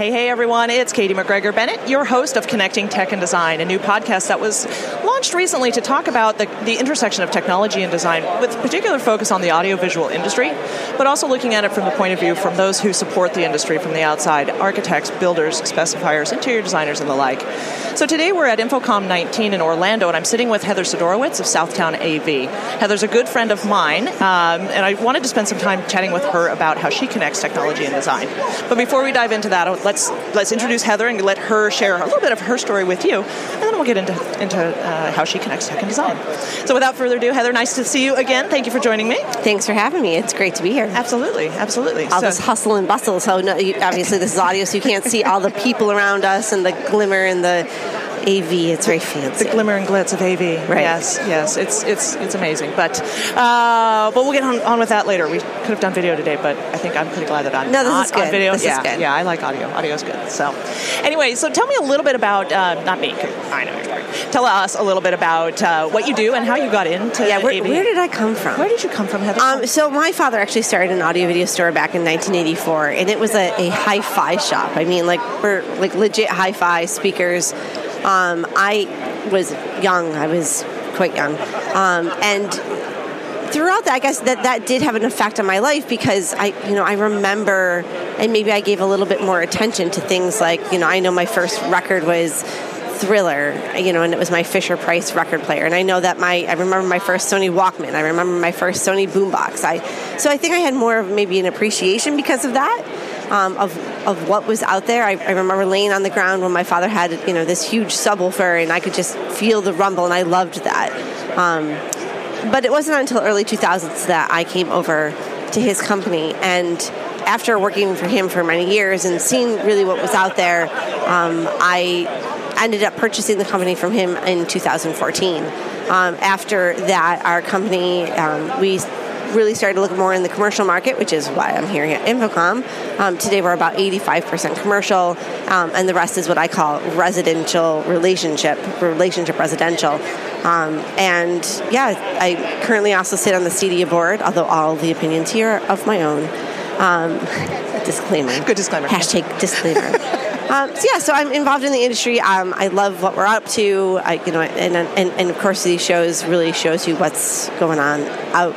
Hey, hey, everyone. It's Katie McGregor Bennett, your host of Connecting Tech and Design, a new podcast that was launched recently to talk about the, the intersection of technology and design with particular focus on the audiovisual industry, but also looking at it from the point of view from those who support the industry from the outside architects, builders, specifiers, interior designers, and the like. So today we're at InfoComm 19 in Orlando, and I'm sitting with Heather Sidorowicz of Southtown AV. Heather's a good friend of mine, um, and I wanted to spend some time chatting with her about how she connects technology and design. But before we dive into that, let's let's introduce Heather and let her share a little bit of her story with you, and then we'll get into into uh, how she connects tech and design. So without further ado, Heather, nice to see you again. Thank you for joining me. Thanks for having me. It's great to be here. Absolutely, absolutely. All so, this hustle and bustle. So no, you, obviously this is audio, so you can't see all the people around us and the glimmer and the AV. It's very fancy. The glimmer and glitz of AV. Right. Yes, yes. It's it's it's amazing. But uh, but we'll get on, on, with that later. We could have done video today, but I think I'm pretty glad that I'm no, this not is good. on video. This yeah, is good. yeah. I like audio. Audio is good. So anyway, so tell me a little bit about uh, not me. I know Tell us a little bit about uh, what you do and how you got into yeah. Where, AV. where did I come from? Where did you come from, Heather? Um, so my father actually started an audio video store back in 1984, and it was a, a hi-fi shop. I mean, like we're like legit hi-fi speakers um, I was young. I was quite young, um, and throughout that, I guess that that did have an effect on my life because I, you know, I remember, and maybe I gave a little bit more attention to things like, you know, I know my first record was Thriller, you know, and it was my Fisher Price record player, and I know that my, I remember my first Sony Walkman, I remember my first Sony boombox. I, so I think I had more of maybe an appreciation because of that um, of of what was out there. I, I, remember laying on the ground when my father had you know this huge subwoofer, and I could just feel the rumble, and I loved that. Um, but it wasn't until early 2000s that I came over to his company, and after working for him for many years and seeing really what was out there, um, I ended up purchasing the company from him in 2014. Um, after that, our company, um, we really started to look more in the commercial market, which is why I'm here at InfoComm. Um, today we're about 85% commercial, um, and the rest is what I call residential relationship, relationship residential. Um, and yeah, I currently also sit on the CEDIA board, although all the opinions here are of my own. Um, disclaimer. Good disclaimer. Hashtag disclaimer. Um, so yeah, so I'm involved in the industry. Um, I love what we're up to. I, you know, and, and and of course these shows really shows you what's going on out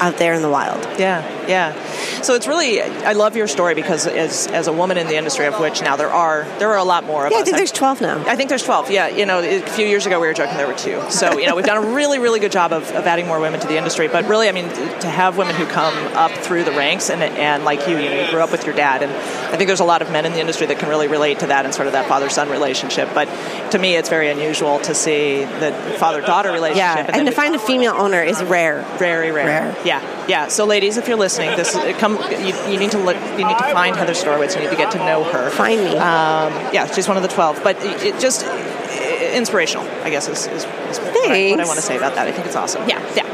out there in the wild. Yeah, yeah. So it's really, I love your story because as, as a woman in the industry, of which now there are there are a lot more of yeah, us. I think there's 12 now. I think there's 12. Yeah, you know, a few years ago we were joking there were two. So you know, we've done a really really good job of, of adding more women to the industry. But really, I mean, to have women who come up through the ranks and and like you, you know, you grew up with your dad, and I think there's a lot of men in the industry that can really relate to that and sort of that father son relationship. But to me, it's very unusual to see the father daughter relationship. Yeah, and, and to find a female owner is rare. Very rare. rare. Yeah, yeah. So ladies, if you're listening, this come. You, you need to look. You need to find Heather Sidorowicz. You need to get to know her. Find me. Um, yeah, she's one of the twelve. But it, it just inspirational, I guess, is, is, is what, I, what, I, want to say about that. I think it's awesome. Yeah, yeah.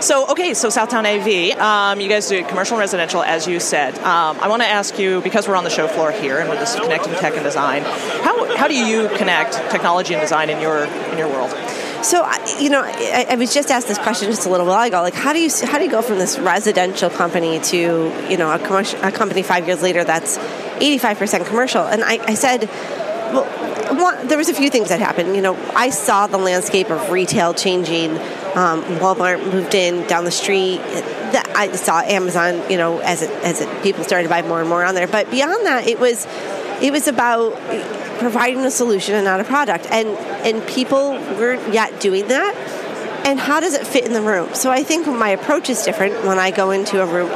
So, okay, so Southtown AV, um, you guys do commercial and residential, as you said. Um, I want to ask you, because we're on the show floor here and we're just connecting tech and design, how, how do you connect technology and design in your in your world? So, you know, I, I, was just asked this question just a little while ago. Like, how do you how do you go from this residential company to you know a commercial a company five years later that's eighty five percent commercial? And I, I said, well, one, there was a few things that happened. You know, I saw the landscape of retail changing. Um, Walmart moved in down the street. I saw Amazon. You know, as it as it people started to buy more and more on there. But beyond that, it was it was about providing a solution and not a product. And and people weren't yet doing that. And how does it fit in the room? So I think my approach is different when I go into a room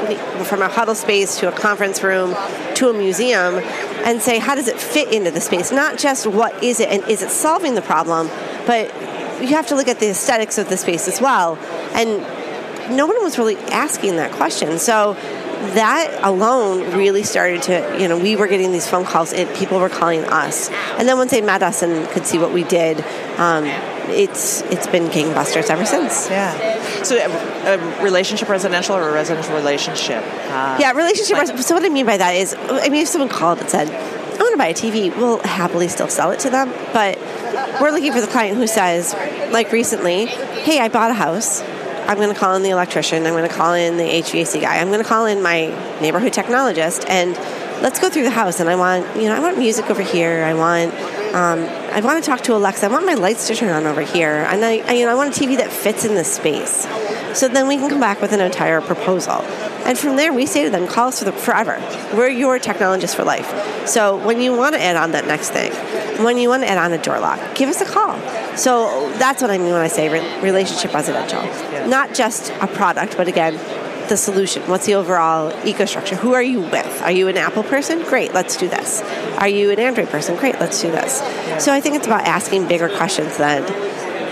from a huddle space to a conference room to a museum and say how does it fit into the space? Not just what is it and is it solving the problem, but you have to look at the aesthetics of the space as well. And no one was really asking that question. So that alone really started to, you know, we were getting these phone calls and people were calling us. And then once they met us and could see what we did, um, it's it's been gangbusters ever since. Yeah. So, a, uh, a relationship residential or a residential relationship? Uh, yeah, relationship. Like, so, what I mean by that is, I mean, if someone called and said, "I want to buy a TV," we'll happily still sell it to them. But we're looking for the client who says, like recently, "Hey, I bought a house. I'm going to call in the electrician. I'm going to call in the HVAC guy. I'm going to call in my neighborhood technologist and let's go through the house and I want, you know, I want music over here. I want, um, I want to talk to Alexa. I want my lights to turn on over here. And I, I, you know, I want a TV that fits in this space. So then we can come back with an entire proposal. And from there, we say to them, call us for the, forever. We're your technologists for life. So when you want to add on that next thing, when you want to add on a door lock, give us a call. So that's what I mean when I say re- relationship residential. Yeah. Not just a product, but again, the solution? What's the overall ecostructure? Who are you with? Are you an Apple person? Great, let's do this. Are you an Android person? Great, let's do this. So I think it's about asking bigger questions than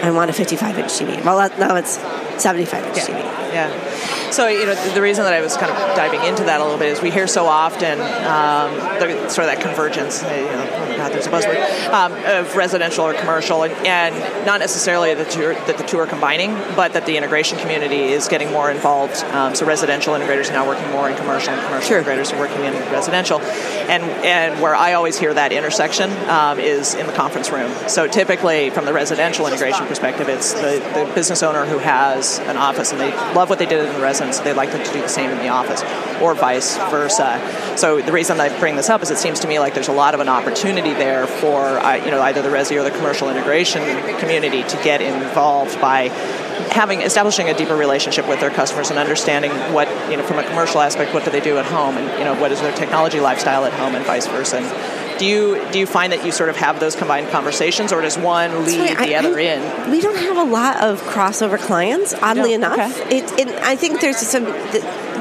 I want a 55 inch TV. Well, now it's 75 inch yeah. TV. Yeah. So, you know, the reason that I was kind of diving into that a little bit is we hear so often um, the, sort of that convergence, you know, oh God, there's a buzzword, um, of residential or commercial, and, and not necessarily that, that the two are combining, but that the integration community is getting more involved. Um, so, residential integrators are now working more in commercial, and commercial sure. integrators are working in residential. And, and where I always hear that intersection um, is in the conference room. So, typically, from the residential integration perspective, it's the, the business owner who has an office and they love what they did the residential so they'd like to do the same in the office, or vice versa. So the reason I bring this up is it seems to me like there's a lot of an opportunity there for uh, you know either the resi or the commercial integration community to get involved by having establishing a deeper relationship with their customers and understanding what you know from a commercial aspect what do they do at home and you know what is their technology lifestyle at home and vice versa. And, do you do you find that you sort of have those combined conversations, or does one lead the I, other I, in? We don't have a lot of crossover clients, oddly no, enough. Okay. It, it, I think there's some.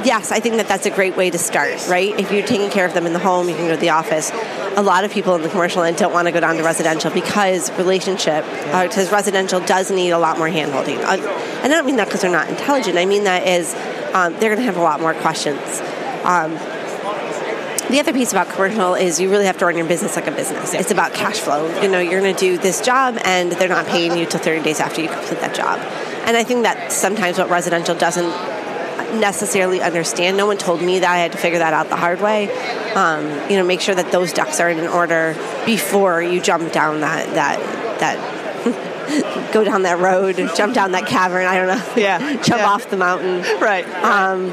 Yes, I think that that's a great way to start. Right, if you're taking care of them in the home, you can go to the office. A lot of people in the commercial end don't want to go down to residential because relationship, uh, because residential does need a lot more handholding. Uh, and I don't mean that because they're not intelligent. I mean that is um, they're going to have a lot more questions. Um, the other piece about commercial is you really have to run your business like a business. It's about cash flow. You know, you're going to do this job and they're not paying you till 30 days after you complete that job. And I think that sometimes what residential doesn't necessarily understand. No one told me that. I had to figure that out the hard way. Um, you know, make sure that those ducks are in order before you jump down that that that go down that road, jump down that cavern. I don't know. Yeah. jump yeah. off the mountain. Right. Um,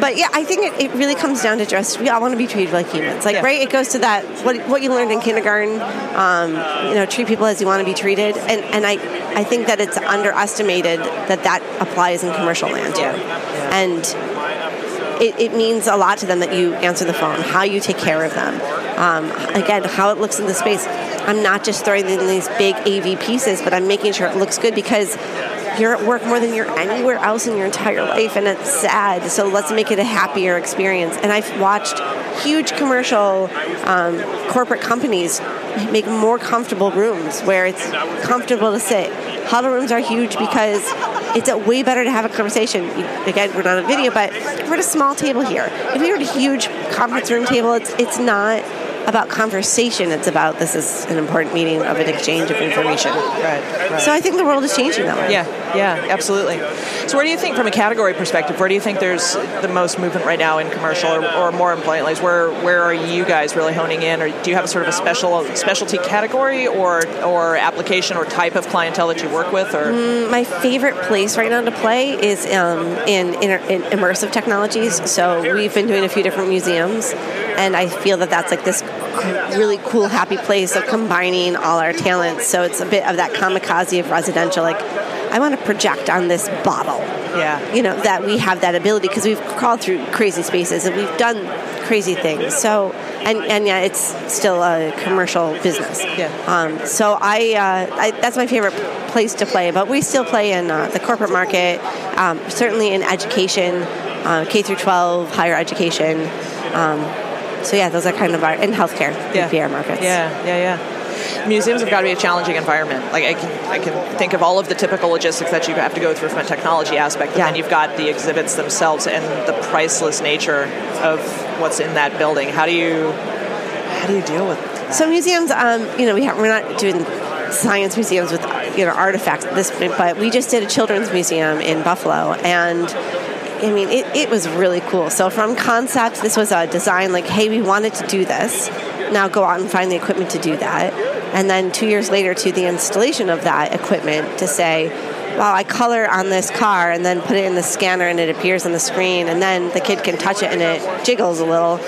but yeah, I think it, it, really comes down to just we all want to be treated like humans. Like, yeah. right? It goes to that what what you learned in kindergarten. Um, you know, treat people as you want to be treated, and and I I think that it's underestimated that that applies in commercial land too, yeah. and. It, it, means a lot to them that you answer the phone, how you take care of them. Um, again, how it looks in the space. I'm not just throwing in these big AV pieces, but I'm making sure it looks good because you're at work more than you're anywhere else in your entire life, and it's sad. So let's make it a happier experience. And I've watched huge commercial um, corporate companies make more comfortable rooms where it's comfortable to sit. Huddle rooms are huge because it's way better to have a conversation. Again, we're not on video, but we're at a small table here. If we were at a huge conference room table, it's it's not about conversation. It's about this is an important meeting of an exchange of information. Right, right. So I think the world is changing that way. Yeah, yeah, absolutely. So where do you think, from a category perspective, where do you think there's the most movement right now in commercial, or, or more importantly, where where are you guys really honing in, or do you have a sort of a special specialty category, or or application or type of clientele that you work with, or? Mm, my favorite place right now to play is um, in, in, in immersive technologies. So we've been doing a few different museums, and I feel that that's like this really cool, happy place of combining all our talents. So it's a bit of that kamikaze of residential. Like, I want to project on this bottle. Yeah. You know, that we have that ability because we've crawled through crazy spaces and we've done crazy things. So, and, and yeah, it's still a commercial business. Yeah. Um, so I, uh, I, that's my favorite place to play. But we still play in uh, the corporate market, um, certainly in education, uh, K through 12, higher education. Um, so yeah, those are kind of our in healthcare yeah. PR markets. Yeah, yeah, yeah. Museums have got to be a challenging environment. Like I can, I can think of all of the typical logistics that you have to go through from a technology aspect, but yeah. then you've got the exhibits themselves and the priceless nature of what's in that building. How do you, how do you deal with? That? So museums, um, you know, we have, we're not doing science museums with you know artifacts at this point, but we just did a children's museum in Buffalo, and I mean, it, it was really cool. So from concept, this was a design like, hey, we wanted to do this. Now go out and find the equipment to do that. And then two years later to the installation of that equipment to say, wow, I color on this car and then put it in the scanner and it appears on the screen and then the kid can touch it and it jiggles a little.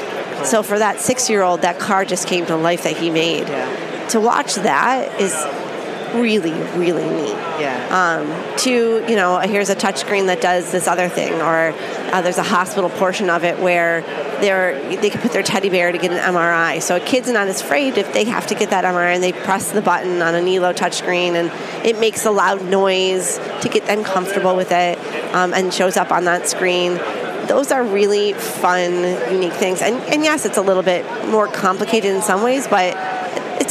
So for that six-year-old, that car just came to life that he made. Yeah. To watch that is really, really neat. Yeah. Um, to you know, here's a touchscreen that does this other thing, or uh, there's a hospital portion of it where they're they can put their teddy bear to get an MRI. So a kid's not as afraid if they have to get that MRI and they press the button on an Elo touchscreen and it makes a loud noise to get them comfortable with it um, and shows up on that screen those are really fun, unique things. And, and yes, it's a little bit more complicated in some ways, but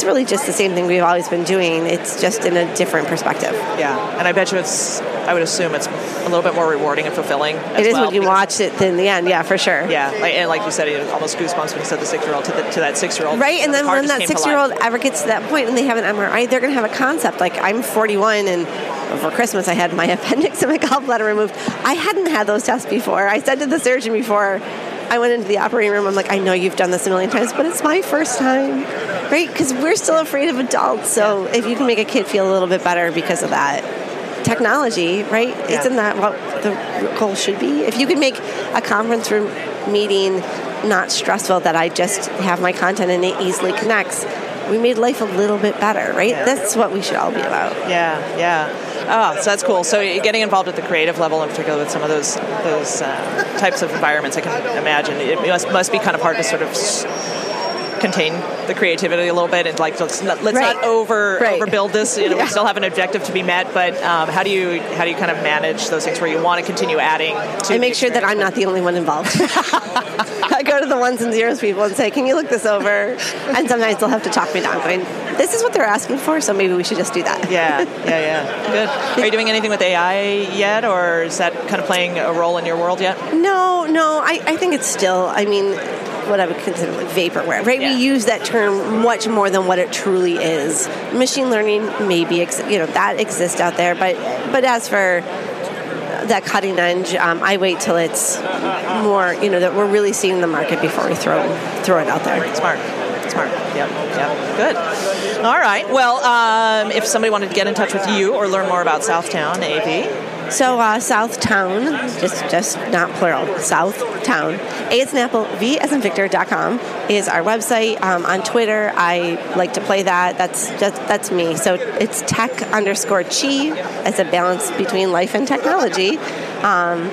it's really just the same thing we've always been doing. It's just in a different perspective. Yeah, and I bet you it's. I would assume it's a little bit more rewarding and fulfilling. It is well, when you watch it in the end. Yeah, for sure. Yeah, like, and like you said, it almost goosebumps when you said the six-year-old to, the, to that six-year-old. Right, and then the when that six-year-old ever gets to that point and they have an MRI, they're going to have a concept. Like I'm 41 and for Christmas I had my appendix and my gallbladder removed. I hadn't had those tests before. I said to the surgeon before I went into the operating room, I'm like, I know you've done this a million times, but it's my first time, right? Because we're still afraid of adults. So if you can make a kid feel a little bit better because of that, technology, right? Yeah. Isn't that what the goal should be? If you can make a conference room meeting not stressful, that I just have my content and it easily connects, we made life a little bit better, right? Yeah. That's what we should all be about. Yeah, yeah. Oh, so that's cool. So you're getting involved at the creative level, in particular with some of those those uh, types of environments, I can imagine it must, must be kind of hard to sort of contain the creativity a little bit and like let's not, let's Right. not over Right. overbuild this. You know, Yeah. we still have an objective to be met, but um, how do you how do you kind of manage those things where you want to continue adding? to I the make sure that I'm not the only one involved. I go to the ones and zeros people and say, "Can you look this over?" And sometimes they'll have to talk me down, going, "This is what they're asking for, so maybe we should just do that." Yeah, yeah, yeah. Good. Are you doing anything with AI yet, or is that kind of playing a role in your world yet? No, no, I, I think it's still, I mean, what I would consider like vaporware, right? Yeah. We use that term much more than what it truly is. Machine learning maybe, ex- you know, that exists out there, but but as for that cutting edge, um, I wait till it's more, you know, that we're really seeing the market before we throw throw it out there. Smart. Smart. Yep. Yep. Good. All right. Well, um, if somebody wanted to get in touch with you or learn more about Southtown AV, So uh, Southtown, just just not plural, Southtown. A as an apple, V as in Victor.com is our website. Um, on Twitter, I like to play that. That's just that's me. So it's tech underscore chi as a balance between life and technology. Um,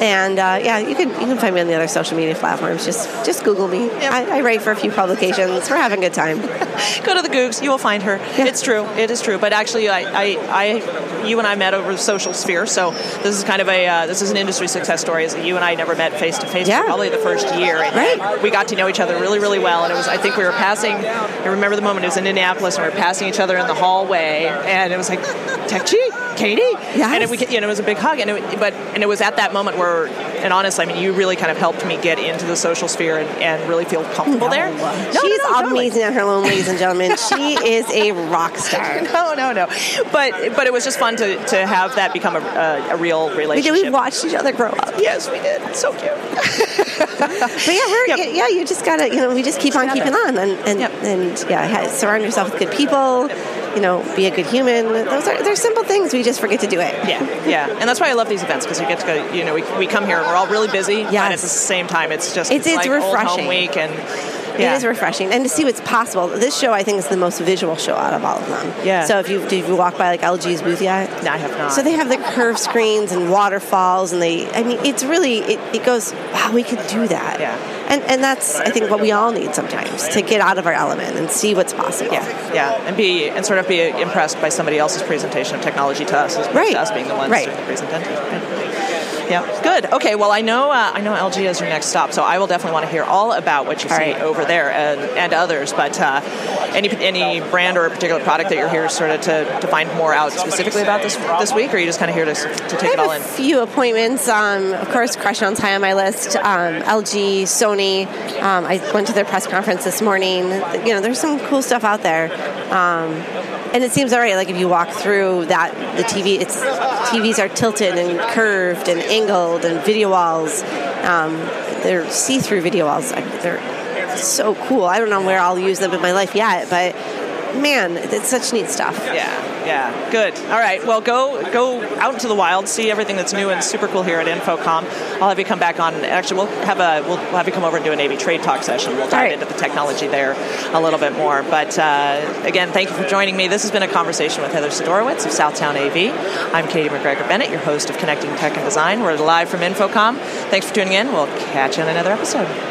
and uh, yeah, you can you can find me on the other social media platforms. Just just Google me. Yep. I, I write for a few publications. We're having a good time. go to the Googs. You will find her. It's true. It is true. But actually, I, I, I, you and I met over the social sphere. So this is kind of a uh, this is an industry success story. Is that you and I never met face to face Yeah. for probably the first year, and Right. we got to know each other really, really well. And it was I think we were passing. I remember the moment. It was in Indianapolis, and we were passing each other in the hallway, and it was like, Techchi, Katie, Yes. and it, we, you know, it was a big hug. And it, but and it was at that moment where, and honestly, I mean, you really kind of helped me get into the social sphere and, and really feel comfortable there. No, no, She's no, amazing at her own, ladies and gentlemen. She is a rock star. No, no, no. But but it was just fun to, to have that become a, a, a real We relationship. did. We watched each other grow up. Yes, we did. So cute. But yeah, we're, Yep. yeah, you just gotta, you know, we just keep on keeping on, and and, Yep. and yeah, surround yourself with good people. You know, be a good human. Those are they're simple things. We just forget to do it. Yeah, yeah, and that's why I love these events because you get to go. You know, we, we come here and we're all really busy, Yeah, Yes. at the same time, it's just It's- it's like old refreshing. home week, and yeah, It is refreshing, and to see what's possible. This show, I think, is the most visual show out of all of them. Yeah. So if you did you walk by like LG's booth yet? No, I have not. So they have the curved screens and waterfalls, and they. I mean, it's really. It, it goes. Wow, we could do that. Yeah. And and that's I think what we all need sometimes to get out of our element and see what's possible. yeah, yeah, and be and sort of be impressed by somebody else's presentation of technology to us, as opposed Right. to us being the ones Right. doing the presentation. Right. Yeah, good. Okay, well, I know uh, I know LG is your next stop, so I will definitely want to hear all about what you All see right. over there and, and others. But uh, any any brand or a particular product that you're here sort of to, to find more out specifically about this this week, or are you just kind of here to, to take it all in? a few appointments. Um, of course, Crestron's high on my list. Um, LG, Sony. Um, I went to their press conference this morning. You know, there's some cool stuff out there. Um, and it seems alright. Like if you walk through that, the TV, it's TVs are tilted and curved and angled, and video walls. Um, they're see-through video walls. They're so cool. I don't know where I'll use them in my life yet, but man, it's such neat stuff. Yeah, yeah, good. All right, well, go go out into the wild, see everything that's new and super cool here at InfoComm. I'll have you come back on. Actually, we'll have a we'll have you come over and do an AV trade talk session. We'll dive right. into the technology there a little bit more. But uh, again, thank you for joining me. This has been a conversation with Heather Sidorowicz of Southtown AV. I'm Katie McGregor Bennett, your host of Connecting Tech and Design. We're live from InfoComm. Thanks for tuning in. We'll catch you in another episode.